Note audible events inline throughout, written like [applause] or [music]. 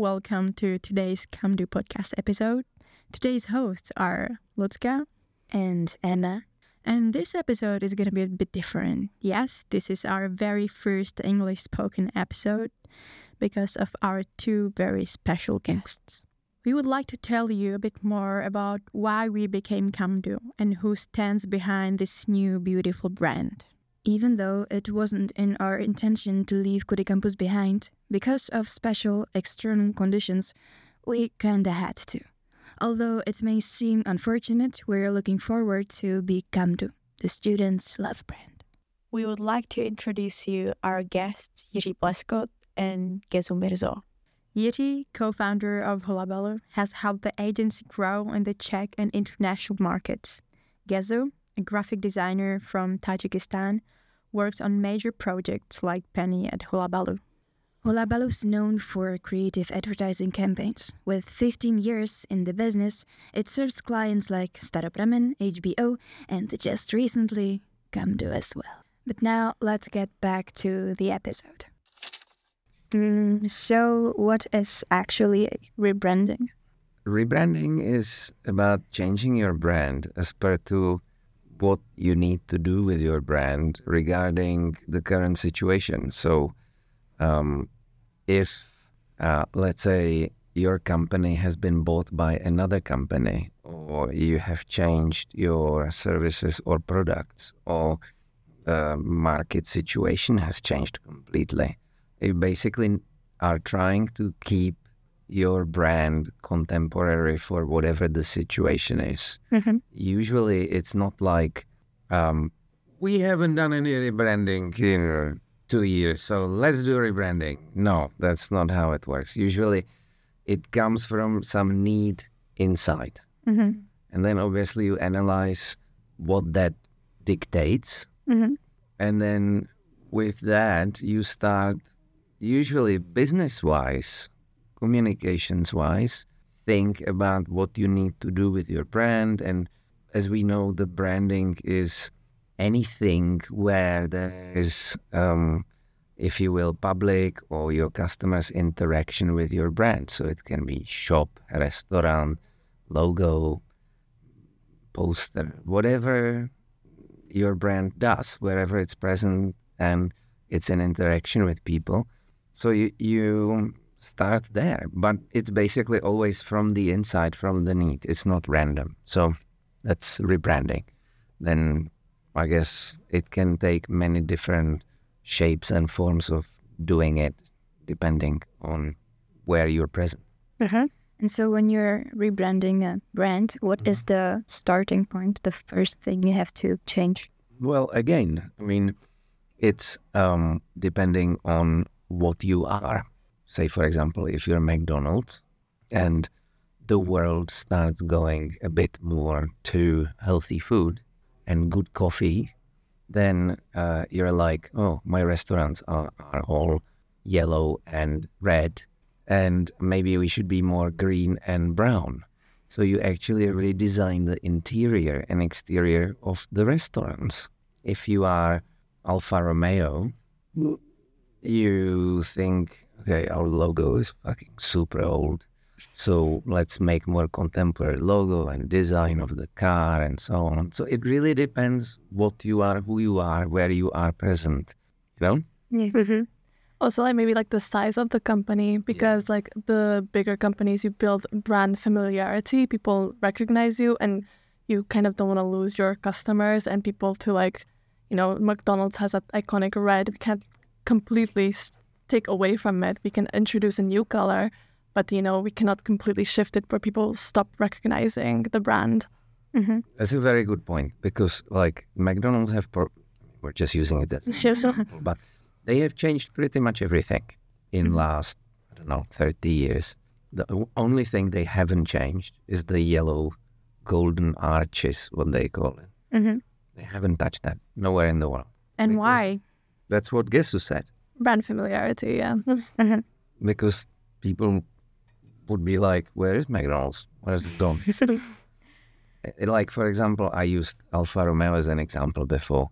Welcome to today's Kamdu podcast episode. Today's hosts are Lucka and Anna. And this episode is going to be a bit different. Yes, this is our very first English spoken episode because of our two very special guests. We would like to tell you a bit more about why we became Kamdu and who stands behind this new beautiful brand. Even though it wasn't in our intention to leave KudyKampus behind, because of special external conditions, we kinda had to. Although it may seem unfortunate, we're looking forward to be Kamdu, the students' love brand. We would like to introduce you our guests, Jiří Pleskot and Gesu Mirzo. Jiří, co-founder of Hullabaloo, has helped the agency grow in the Czech and international markets. Gesu, a graphic designer from Tajikistan, works on major projects like Penny at Hullabaloo. Hullabaloo is known for creative advertising campaigns. With 15 years in the business, it serves clients like Staropramen, HBO, and just recently, Camdo as well. But now let's get back to the episode. Mm, so, what is actually rebranding? Rebranding is about changing your brand as per to what you need to do with your brand regarding the current situation. So, um, if uh, let's say your company has been bought by another company, or you have changed your services or products, or the market situation has changed completely, you basically are trying to keep your brand contemporary for whatever the situation is. Mm-hmm. Usually, it's not like um, we haven't done any rebranding in two years, so let's do rebranding. No, that's not how it works. Usually, it comes from some need inside, mm-hmm. and then obviously you analyze what that dictates, mm-hmm. and then with that you start usually business wise communications wise, think about what you need to do with your brand. And as we know, the branding is anything where there is, um, if you will, public or your customers' interaction with your brand. So it can be shop, restaurant, logo, poster, whatever your brand does, wherever it's present and it's an interaction with people. So you, you start there. But it's basically always from the inside, from the need. It's not random. So that's rebranding. Then I guess it can take many different shapes and forms of doing it depending on where you're present. Uh-huh. And so when you're rebranding a brand, what mm-hmm. is the starting point, the first thing you have to change? Well, again, I mean, it's um, depending on what you are say, for example, if you're McDonald's and the world starts going a bit more to healthy food and good coffee, then uh, you're like, oh, my restaurants are, are all yellow and red, and maybe we should be more green and brown. So you actually redesign the interior and exterior of the restaurants. If you are Alfa Romeo, you think okay, our logo is fucking super old. So let's make more contemporary logo and design of the car and so on. So it really depends what you are, who you are, where you are present. You know? Yeah. Mm-hmm. Also, like maybe like the size of the company, because yeah. like the bigger companies, you build brand familiarity. People recognize you, and you kind of don't want to lose your customers and people to like, you know, McDonald's has that iconic red. We can't completely take away from it. We can introduce a new color, but you know we cannot completely shift it where people stop recognizing the brand. Mm-hmm. That's a very good point because like McDonald's have pro- we're just using it as example, but they have changed pretty much everything in mm-hmm. last I don't know thirty years. The only thing they haven't changed is the yellow golden arches, what they call it. Mm-hmm. They haven't touched that nowhere in the world. And why? That's what Gesu said brand familiarity, yeah. because people would be like, "Where is McDonald's? Where is the Don?" [laughs] like for example, I used Alfa Romeo as an example before.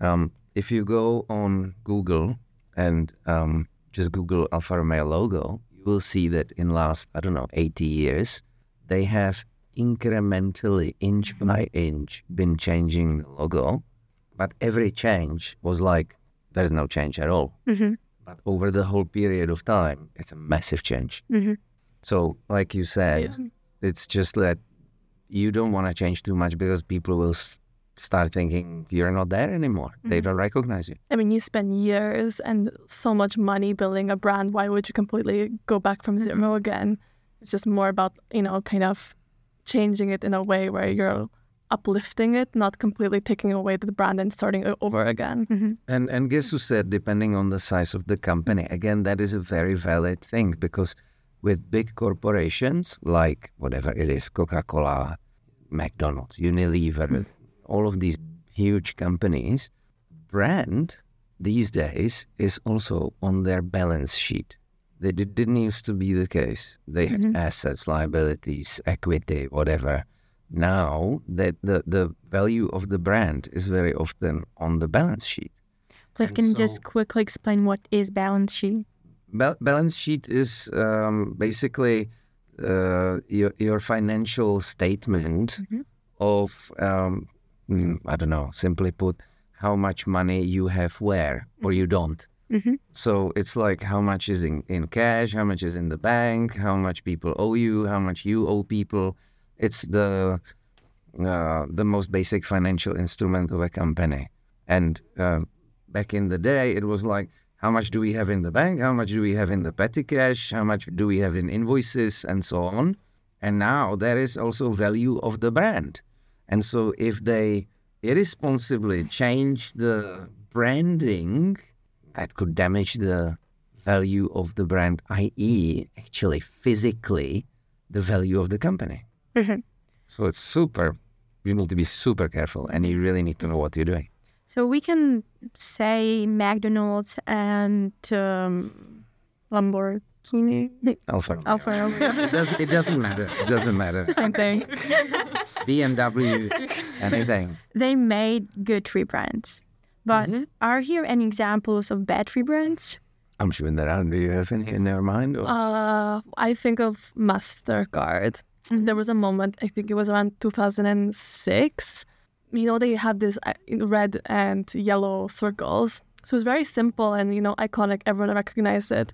Um, if you go on Google and um, just Google Alfa Romeo logo, you will see that in last I don't know 80 years, they have incrementally, inch by inch, been changing the logo, but every change was like there is no change at all. Mhm. But over the whole period of time, it's a massive change. Mhm. So, like you said, it's just that you don't want to change too much because people will s- start thinking you're not there anymore. They don't recognize you. I mean, you spend years and so much money building a brand. Why would you completely go back from 0 again? It's just more about, you know, kind of changing it in a way where you're uplifting it, not completely taking away the brand and starting it over again. Mm-hmm. And and Gesu said depending on the size of the company? Again, that is a very valid thing because with big corporations like whatever it is, Coca-Cola, McDonald's, Unilever, mm-hmm. all of these huge companies, brand these days is also on their balance sheet. That it didn't used to be the case. They had mm-hmm. assets, liabilities, equity, whatever. Now that the, the value of the brand is very often on the balance sheet. Please, And can you so- just quickly explain what is balance sheet? Ba- balance sheet is um, basically uh, your your financial statement of um, mm, I don't know. Simply put, how much money you have where or you don't. Mhm. So it's like how much is in, in cash, how much is in the bank, how much people owe you, how much you owe people. It's the uh, the most basic financial instrument of a company. And uh, back in the day, it was like, how much do we have in the bank? How much do we have in the petty cash? How much do we have in invoices and so on? And now there is also value of the brand. And so if they irresponsibly change the branding, that could damage the value of the brand, i.e., actually physically the value of the company. Mhm. So it's super, you need to be super careful and you really need to know what you're doing. So we can say McDonald's and um, Lamborghini. [laughs] Alfa Romeo. Alfa Romeo. It doesn't, it doesn't matter. It doesn't [laughs] matter. Same thing. [laughs] BMW, anything. They made good rebrands. But Mhm. are here any examples of bad rebrands? I'm sure there are. Do you have any in your mind? Or? Uh, I think of MasterCard. There was a moment, I think it was around 2006. You know, they had this uh, red and yellow circles. So it was very simple and, you know, iconic. Everyone recognized it.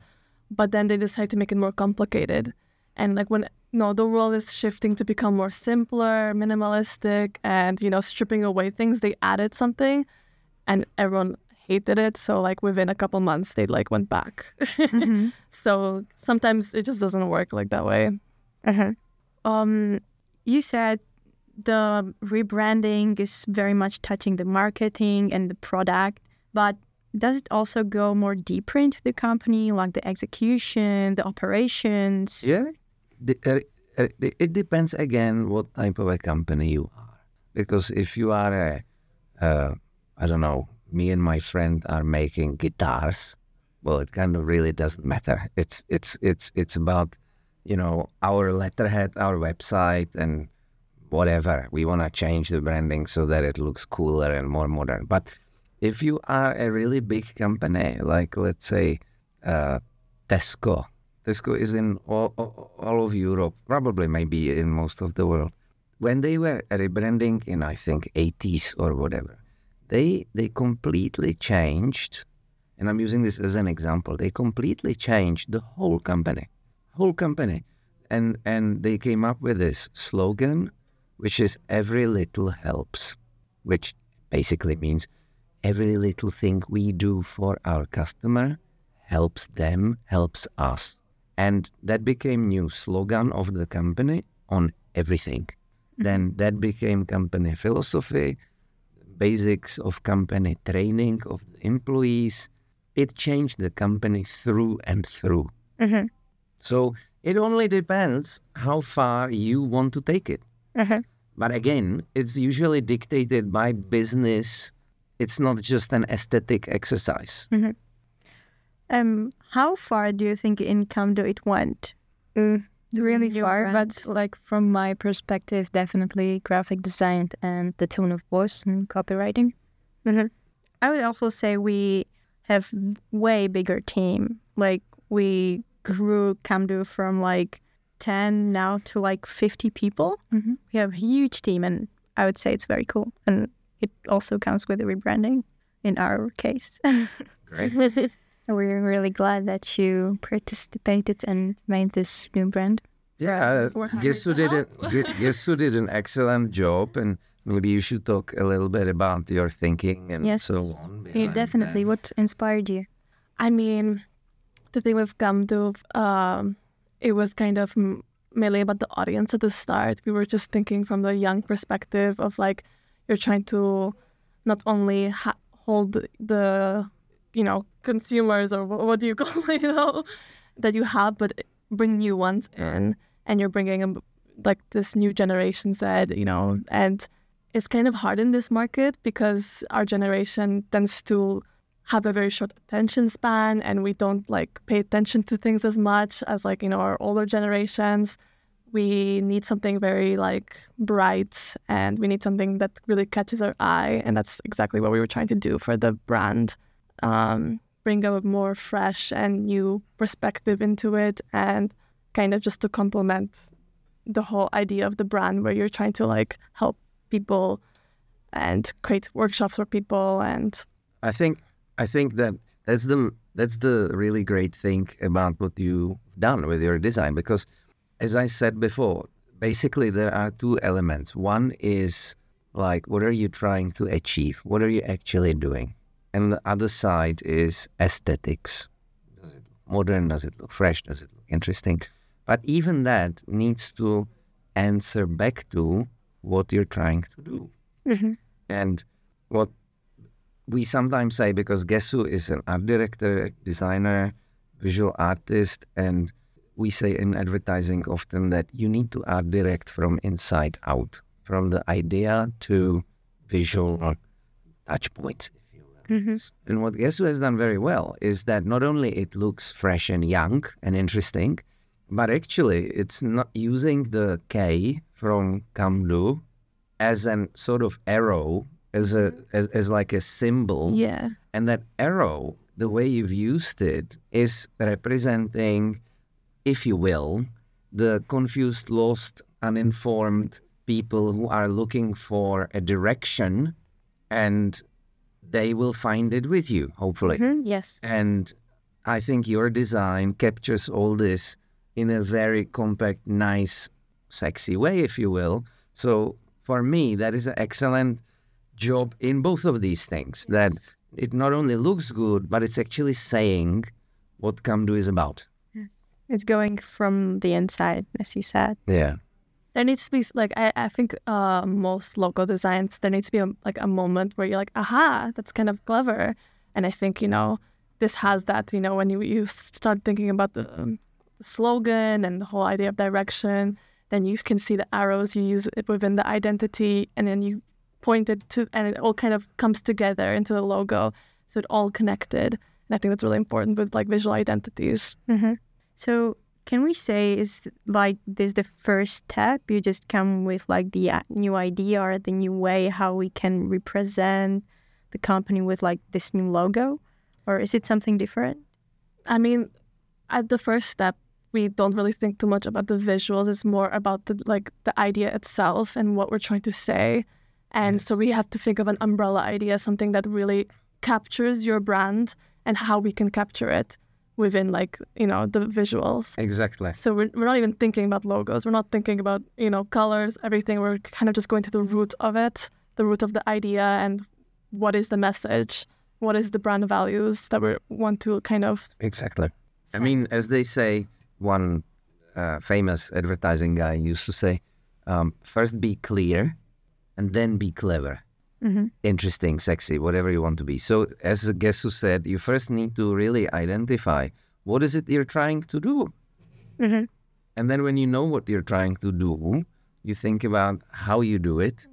But then they decided to make it more complicated. And like when, no, the world is shifting to become more simpler, minimalistic, and, you know, stripping away things, they added something and everyone hated it. So like within a couple months, they like went back. [laughs] So sometimes it just doesn't work like that way. Uh-huh. Um, you said the rebranding is very much touching the marketing and the product, but does it also go more deeper into the company, like the execution, the operations? Yeah. The- uh, uh, it depends again what type of a company you are. Because if you are a, uh, I don't know, me and my friend are making guitars, well, it kind of really doesn't matter. It's it's it's it's about, you know, our letterhead, our website, and whatever. We want to change the branding so that it looks cooler and more modern. But if you are a really big company, like let's say uh, Tesco, Tesco is in all, all, of Europe, probably maybe in most of the world. When they were rebranding in, I think, 80s or whatever, they they completely changed, and I'm using this as an example. They completely changed the whole company, whole company, and and they came up with this slogan, which is "Every little helps," which basically means every little thing we do for our customer helps them, helps us. And that became new slogan of the company on everything. Then that became company philosophy, basics of company training of the employees. It changed the company through and through. Mhm. So it only depends how far you want to take it. Uh-huh. But again, it's usually dictated by business. It's not just an aesthetic exercise. Um, how far do you think in Kamdu it went? Really New far, brand. but like from my perspective, definitely graphic design and the tone of voice and copywriting. I would also say we have way bigger team. Like we grew Kamdu from like 10 now to like 50 people. Mhm. We have a huge team, and I would say it's very cool. And it also comes with the rebranding in our case. Great. [laughs] We're really glad that you participated and made this new brand. Yeah, We're Gesu did help. it. Gesu did an excellent job, and maybe you should talk a little bit about your thinking and Yes. so on. Yeah, definitely. that. What inspired you? I mean, the thing with Kamdu, um, it was kind of mainly about the audience at the start. We were just thinking from the young perspective of like you're trying to not only ha- hold the, you know, consumers or wh- what do you [laughs] call it, you know, that you have, but bring new ones in, and you're bringing a, like this new generation said, you know, and it's kind of hard in this market because our generation tends to have a very short attention span and we don't like pay attention to things as much as like you know our older generations we need something very like bright and we need something that really catches our eye. And that's exactly what we were trying to do for the brand um, bring a more fresh and new perspective into it and kind of just to complement the whole idea of the brand where you're trying to like help people and create workshops for people and I think I think that that's the that's the really great thing about what you've done with your design because as I said before, basically there are two elements. One is like what are you trying to achieve? What are you actually doing? And the other side is aesthetics. Does it look modern? Does it look fresh? Does it look interesting? But even that needs to answer back to what you're trying to do. Mm-hmm. And what we sometimes say because Gesu is an art director, designer, visual artist, and we say in advertising often that you need to art direct from inside out, from the idea to visual touch points, will. Mm-hmm. And what Gesu has done very well is that not only it looks fresh and young and interesting, but actually it's not using the K from Kamdu as an sort of arrow, as a as, as like a symbol. yeah And that arrow, the way you've used it, is representing, if you will, the confused, lost, uninformed people who are looking for a direction and they will find it with you, hopefully. Mhm, Yes. And I think your design captures all this in a very compact, nice, sexy way, if you will. So for me, that is an excellent job in both of these things. That it not only looks good, but it's actually saying what Kamdu is about. Yes. it's going from the inside, as you said. Yeah. there needs to be like I, I think uh most logo designs there needs to be a, like a moment where you're like aha that's kind of clever and I think you know this has that you know when you you start thinking about the, um, the slogan and the whole idea of direction then you can see the arrows you use it within the identity and then you point it to and it all kind of comes together into the logo so it all connected and I think that's really important with like visual identities hmm So, can we say is like this the first step? You just come with like the uh, new idea or the new way how we can represent the company with like this new logo, or is it something different? I mean, at the first step, we don't really think too much about the visuals. It's more about the like the idea itself and what we're trying to say. And so we have to think of an umbrella idea, something that really captures your brand and how we can capture it within like, you know, the visuals. Exactly. So we're, we're not even thinking about logos. We're not thinking about, you know, colors, everything. We're kind of just going to the root of it, the root of the idea and what is the message? What is the brand values that we want to kind of Exactly. I mean, as they say, one uh, famous advertising guy used to say, um, first be clear and then be clever. Mm-hmm. interesting, sexy, whatever you want to be. So, as who said, you first need to really identify what is it you're trying to do. Mm-hmm. And then, when you know what you're trying to do, you think about how you do it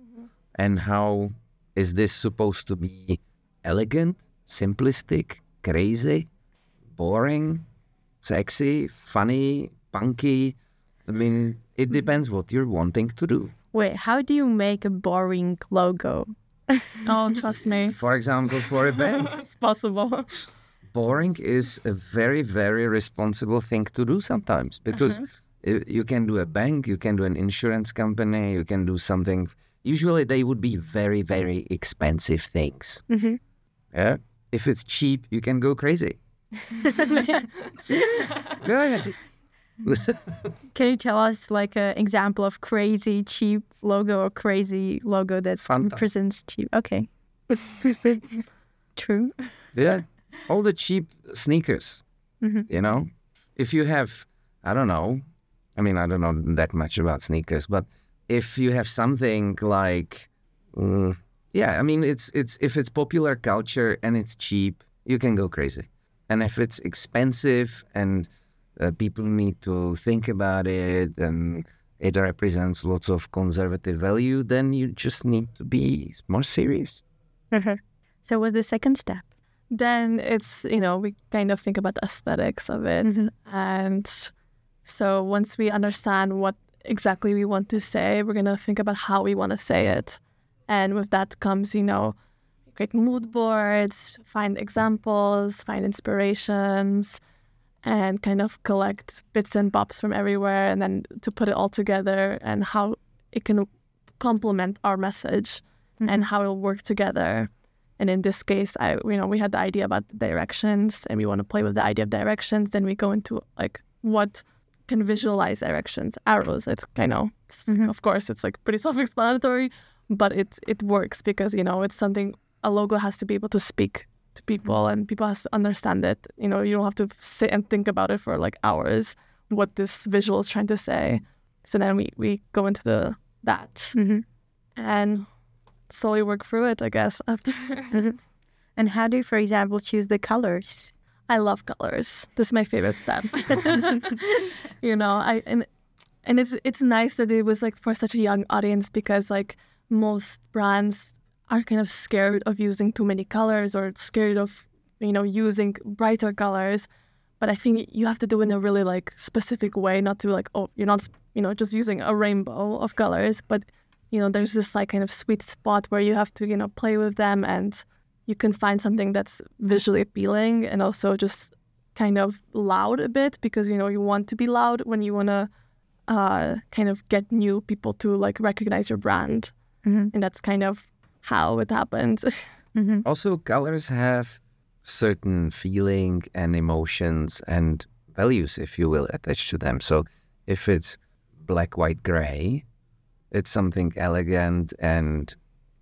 and how is this supposed to be elegant, simplistic, crazy, boring, sexy, funny, punky. I mean, it depends what you're wanting to do. Wait, how do you make a boring logo? [laughs] Oh, trust me. For example, for a bank, [laughs] It's possible. boring is a very, very responsible thing to do sometimes because uh, you can do a bank, you can do an insurance company, you can do something. Usually, they would be very, very expensive things. Mhm. Yeah. If it's cheap, you can go crazy. [laughs] Go ahead. Can you tell us like an example of crazy cheap logo or crazy logo that Fanta. represents cheap? Okay. [laughs] True. Yeah. All the cheap sneakers, Mhm. you know? If you have, I don't know, I mean, I don't know that much about sneakers, but if you have something like, mm, yeah, I mean, it's, it's, if it's popular culture and it's cheap, you can go crazy. And if it's expensive and uh, people need to think about it and it represents lots of conservative value, then you just need to be more serious. So what's the second step? then it's you know we kind of think about the aesthetics of it Mhm. and so once we understand what exactly we want to say we're going to think about how we want to say it and with that comes you know create mood boards find examples find inspirations and kind of collect bits and bobs from everywhere and then to put it all together and how it can complement our message and how it'll work together and in this case, I you know we had the idea about the directions, and we want to play with the idea of directions. Then we go into like what can visualize directions, arrows. It's kind of, Mhm. of course, it's like pretty [laughs] self-explanatory, but it it works because you know it's something a logo has to be able to speak to people, and people has to understand it. You know, you don't have to sit and think about it for like hours what this visual is trying to say. So then we we go into the that Mm-hmm. and slowly work through it, I guess. [laughs] After And how do you, for example, choose the colors? I love colors. This is my favorite step. [laughs] [laughs] you know, I and and it's it's nice that it was like for such a young audience because like most brands are kind of scared of using too many colors or scared of you know using brighter colors. But I think you have to do it in a really like specific way, not to like oh you're not you know just using a rainbow of colors, but you know there's this like kind of sweet spot where you have to you know play with them and you can find something that's visually appealing and also just kind of loud a bit because you know you want to be loud when you want to uh, kind of get new people to like recognize your brand Mhm. and that's kind of how it happens [laughs] Mm-hmm. Also, colors have certain feeling and emotions and values, if you will, attached to them. So, if it's black, white, gray, it's something elegant and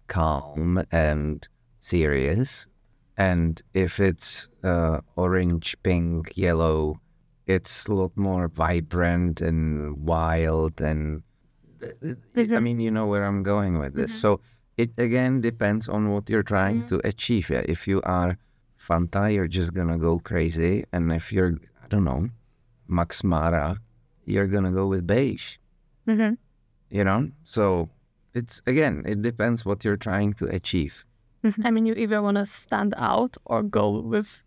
calm and serious. And if it's uh, orange, pink, yellow, it's a lot more vibrant and wild. And I mean, you know where I'm going with this. So, it again depends on what you're trying to achieve. Yeah, if you are Fanta, you're just gonna go crazy, and if you're, I don't know, Max Mara, you're gonna go with beige. Mm-hmm. You know, so it's again, it depends what you're trying to achieve. i mean you either want to stand out or go with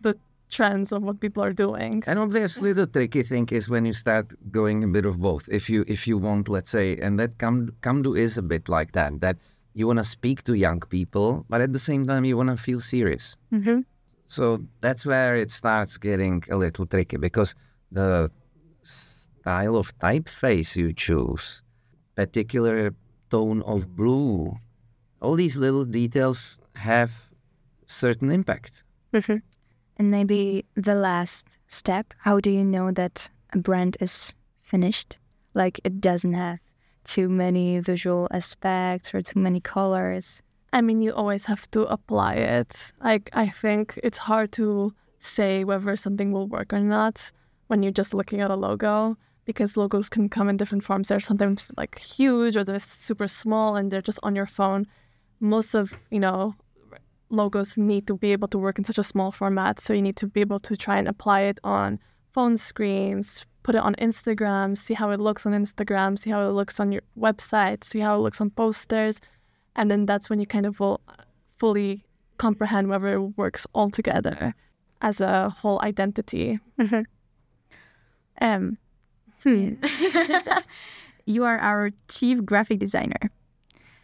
the trends of what people are doing And obviously, the tricky thing is when you start going a bit of both. If you if you want, let's say, and that Kam- Kamdu is a bit like that. That you want to speak to young people, but at the same time, you want to feel serious. Mm-hmm. So that's where it starts getting a little tricky because the style of typeface you choose, particular tone of blue, all these little details have certain impact. Mm-hmm. And maybe the last step how do you know that a brand is finished? Like it doesn't have too many visual aspects or too many colors. I mean, you always have to apply it. Like, I think it's hard to say whether something will work or not when you're just looking at a logo because logos can come in different forms. They're sometimes like huge or they're super small and they're just on your phone. Most of, you know, logos need to be able to work in such a small format. So you need to be able to try and apply it on phone screens, put it on Instagram, see how it looks on Instagram, see how it looks on your website, see how it looks on posters and then that's when you kind of will fully comprehend whether it works all together as a whole identity. Um, hmm. [laughs] you are our chief graphic designer,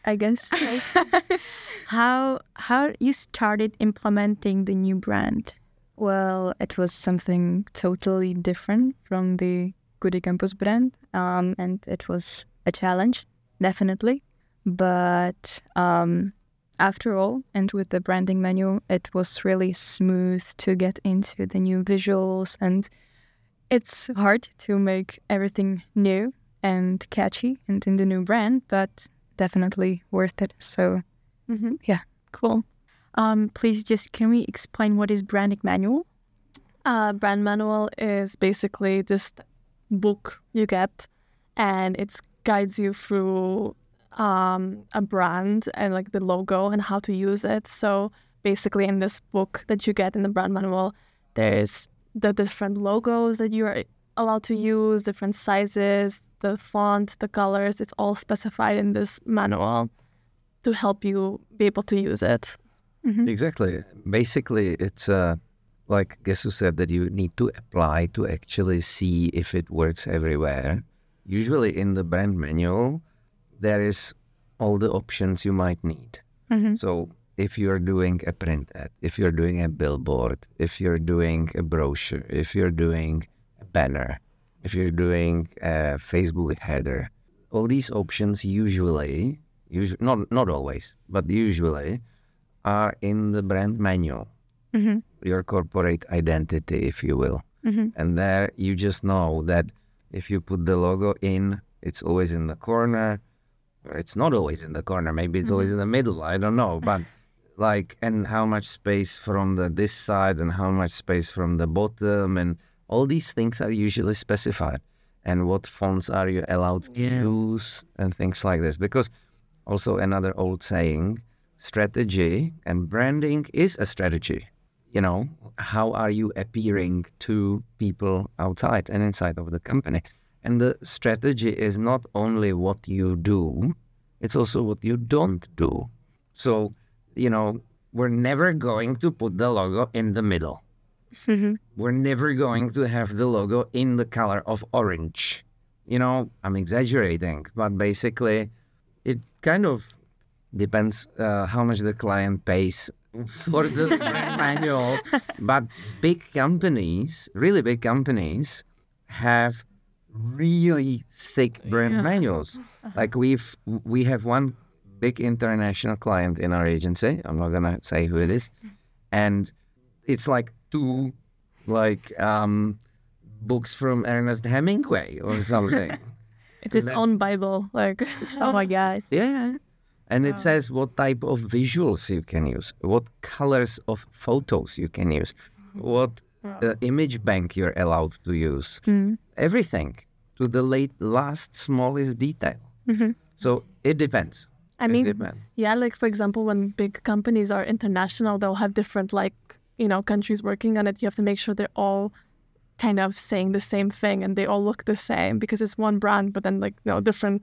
I guess. [laughs] how how you started implementing the new brand? Well, it was something totally different from the KudyKampus brand, um, and it was a challenge, definitely. But um, after all, and with the branding menu, it was really smooth to get into the new visuals, and it's hard to make everything new and catchy and in the new brand, but definitely worth it. So, Mm-hmm. Yeah. Cool. Um, please just can we explain what is branding manual? Uh, brand manual is basically this book you get, and it guides you through um, a brand and like the logo and how to use it. So basically, in this book that you get in the brand manual, there's the different logos that you are allowed to use, different sizes, the font, the colors. It's all specified in this manual to help you be able to use it. Mm-hmm. Exactly. Basically, it's uh, like Gesu said that you need to apply to actually see if it works everywhere. Usually, in the brand manual, there is all the options you might need. Mm-hmm. So, if you're doing a print ad, if you're doing a billboard, if you're doing a brochure, if you're doing a banner, if you're doing a Facebook header, all these options usually, usually not not always, but usually are in the brand manual, Mm-hmm. your corporate identity, if you will. Mm-hmm. And there you just know that if you put the logo in, it's always in the corner, or it's not always in the corner. Maybe it's always in the middle. I don't know. But [laughs] like, and how much space from the this side and how much space from the bottom, and all these things are usually specified. And what fonts are you allowed to use, and things like this. Because also another old saying, strategy and branding is a strategy you know, how are you appearing to people outside and inside of the company? And the strategy is not only what you do, it's also what you don't do. So, you know, we're never going to put the logo in the middle. Mm-hmm. We're never going to have the logo in the color of orange. You know, I'm exaggerating, but basically, it kind of depends uh, how much the client pays for the brand [laughs] manual. But big companies, really big companies, have really thick brand manuals. Like we've we have one big international client in our agency. I'm not gonna say who it is, and it's like two like um, books from Ernest Hemingway or something. [laughs] It's its own Bible. Like, [laughs] Oh my god. Yeah. And it oh. says what type of visuals you can use, what colors of photos you can use, what mm-hmm. uh, image bank you're allowed to use, mm-hmm. everything to the late last smallest detail. Mm-hmm. So it depends. I It mean, depends. yeah, like for example, when big companies are international, they'll have different like you know countries working on it. You have to make sure they're all kind of saying the same thing and they all look the same because it's one brand, but then like you know different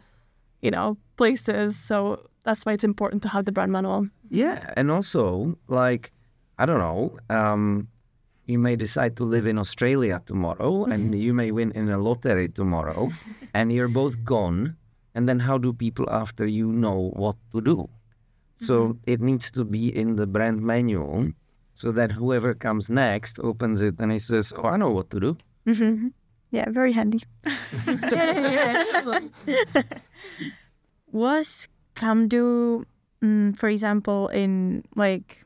you know places. So that's why it's important to have the brand manual. Yeah, and also like I don't know, um, you may decide to live in Australia tomorrow, [laughs] and you may win in a lottery tomorrow, [laughs] and you're both gone. And then how do people after you know what to do? So it needs to be in the brand manual, so that whoever comes next opens it and he says, "Oh, I know what to do." Mm-hmm. Yeah, very handy. [laughs] Was Kamdu, mm, for example, in like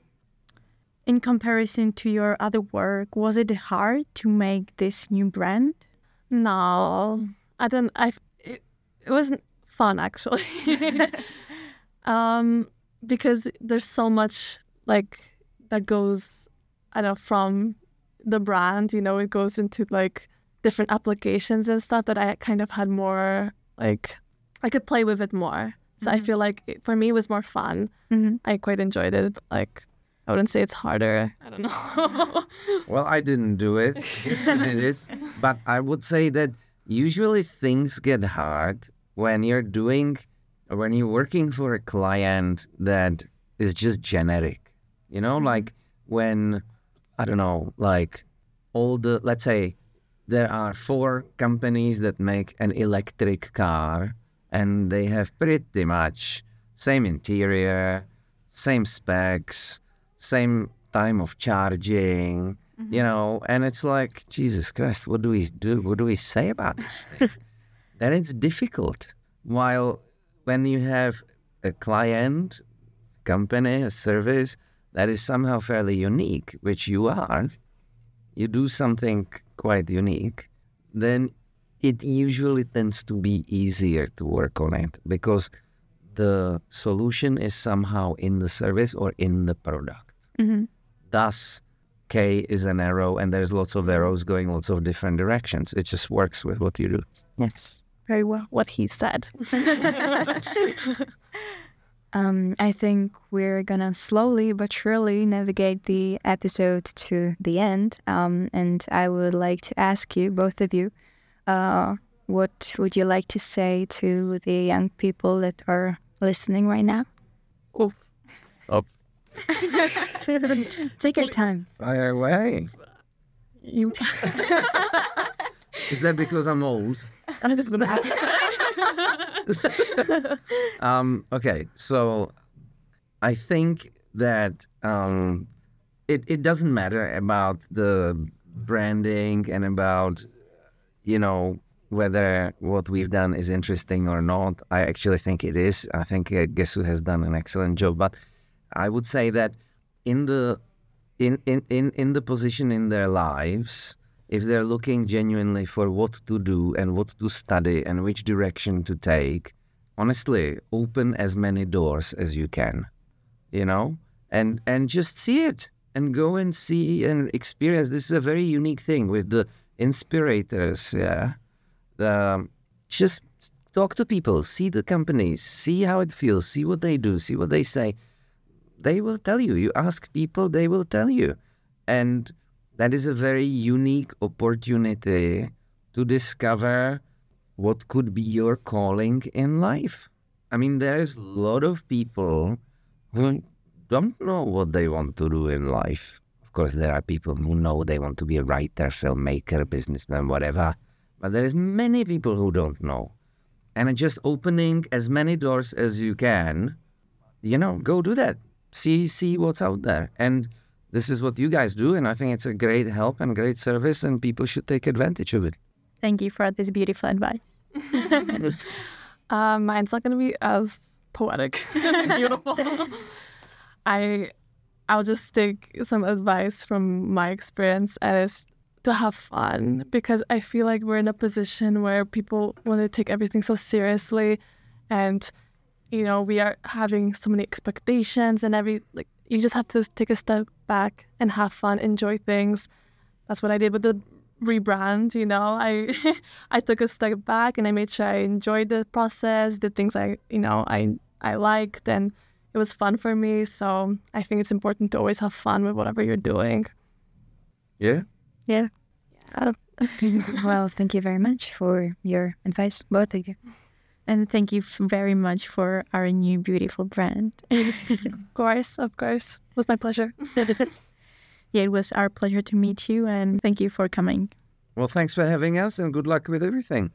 in comparison to your other work, was it hard to make this new brand? No, I don't. I it, it wasn't fun actually, [laughs] um, because there's so much like that goes, I don't know, from the brand. You know, it goes into like different applications and stuff that I kind of had more like I could play with it more. So I feel like it, for me it was more fun. Mm-hmm. I quite enjoyed it. But like I wouldn't say it's harder. I don't know. [laughs] Well, I didn't do it. Yes, did it. But I would say that usually things get hard when you're doing, when you're working for a client that is just generic. You know, like when, I don't know, like all the, let's say there are four companies that make an electric car and they have pretty much same interior, same specs, same time of charging, mm-hmm. you know, and it's like, Jesus Christ, what do we do? What do we say about this thing? [laughs] then it's difficult. While when you have a client, company, a service that is somehow fairly unique, which you are, you do something quite unique, then it usually tends to be easier to work on it because the solution is somehow in the service or in the product. Mm-hmm. Thus, K is an arrow, and there's lots of arrows going lots of different directions. It just works with what you do. Yes. Very well, what he said. [laughs] um, I think we're gonna slowly but surely navigate the episode to the end. Um, and I would like to ask you, both of you, uh, what would you like to say to the young people that are listening right now? Oh. [laughs] oh. Take your time. Fire away. You. [laughs] Is that because I'm old? [laughs] um, okay, so I think that um, it, it doesn't matter about the branding and about, you know, whether what we've done is interesting or not. I actually think it is. I think uh, Gesu has done an excellent job. But I would say that in the in, in, in, in the position in their lives, if they're looking genuinely for what to do and what to study and which direction to take, honestly, open as many doors as you can, you know, and and just see it and go and see and experience. This is a very unique thing with the inspirators. Yeah, the um, just talk to people, see the companies, see how it feels, see what they do, see what they say. They will tell you. You ask people, they will tell you, and that is a very unique opportunity to discover what could be your calling in life. I mean, there's a lot of people who don't know what they want to do in life. Of course, there are people who know they want to be a writer, filmmaker, businessman, whatever. But there is many people who don't know. And just opening as many doors as you can, you know, go do that. See see what's out there. And this is what you guys do, and I think it's a great help and great service, and people should take advantage of it. Thank you for this beautiful advice. [laughs] uh, mine's not going to be as poetic and [laughs] beautiful. [laughs] I I'll just take some advice from my experience, and it's to have fun because I feel like we're in a position where people want to take everything so seriously, and you know we are having so many expectations and every like you just have to take a step back and have fun, enjoy things. That's what I did with the rebrand, you know. I [laughs] I took a step back and I made sure I enjoyed the process, the things I, you know, I I liked and it was fun for me. So I think it's important to always have fun with whatever you're doing. Yeah. Yeah. yeah. [laughs] well, thank you very much for your advice, both of you. And thank you very much for our new beautiful brand. [laughs] of course, of course. It was my pleasure. [laughs] yeah, it was our pleasure to meet you and thank you for coming. Well, thanks for having us and good luck with everything.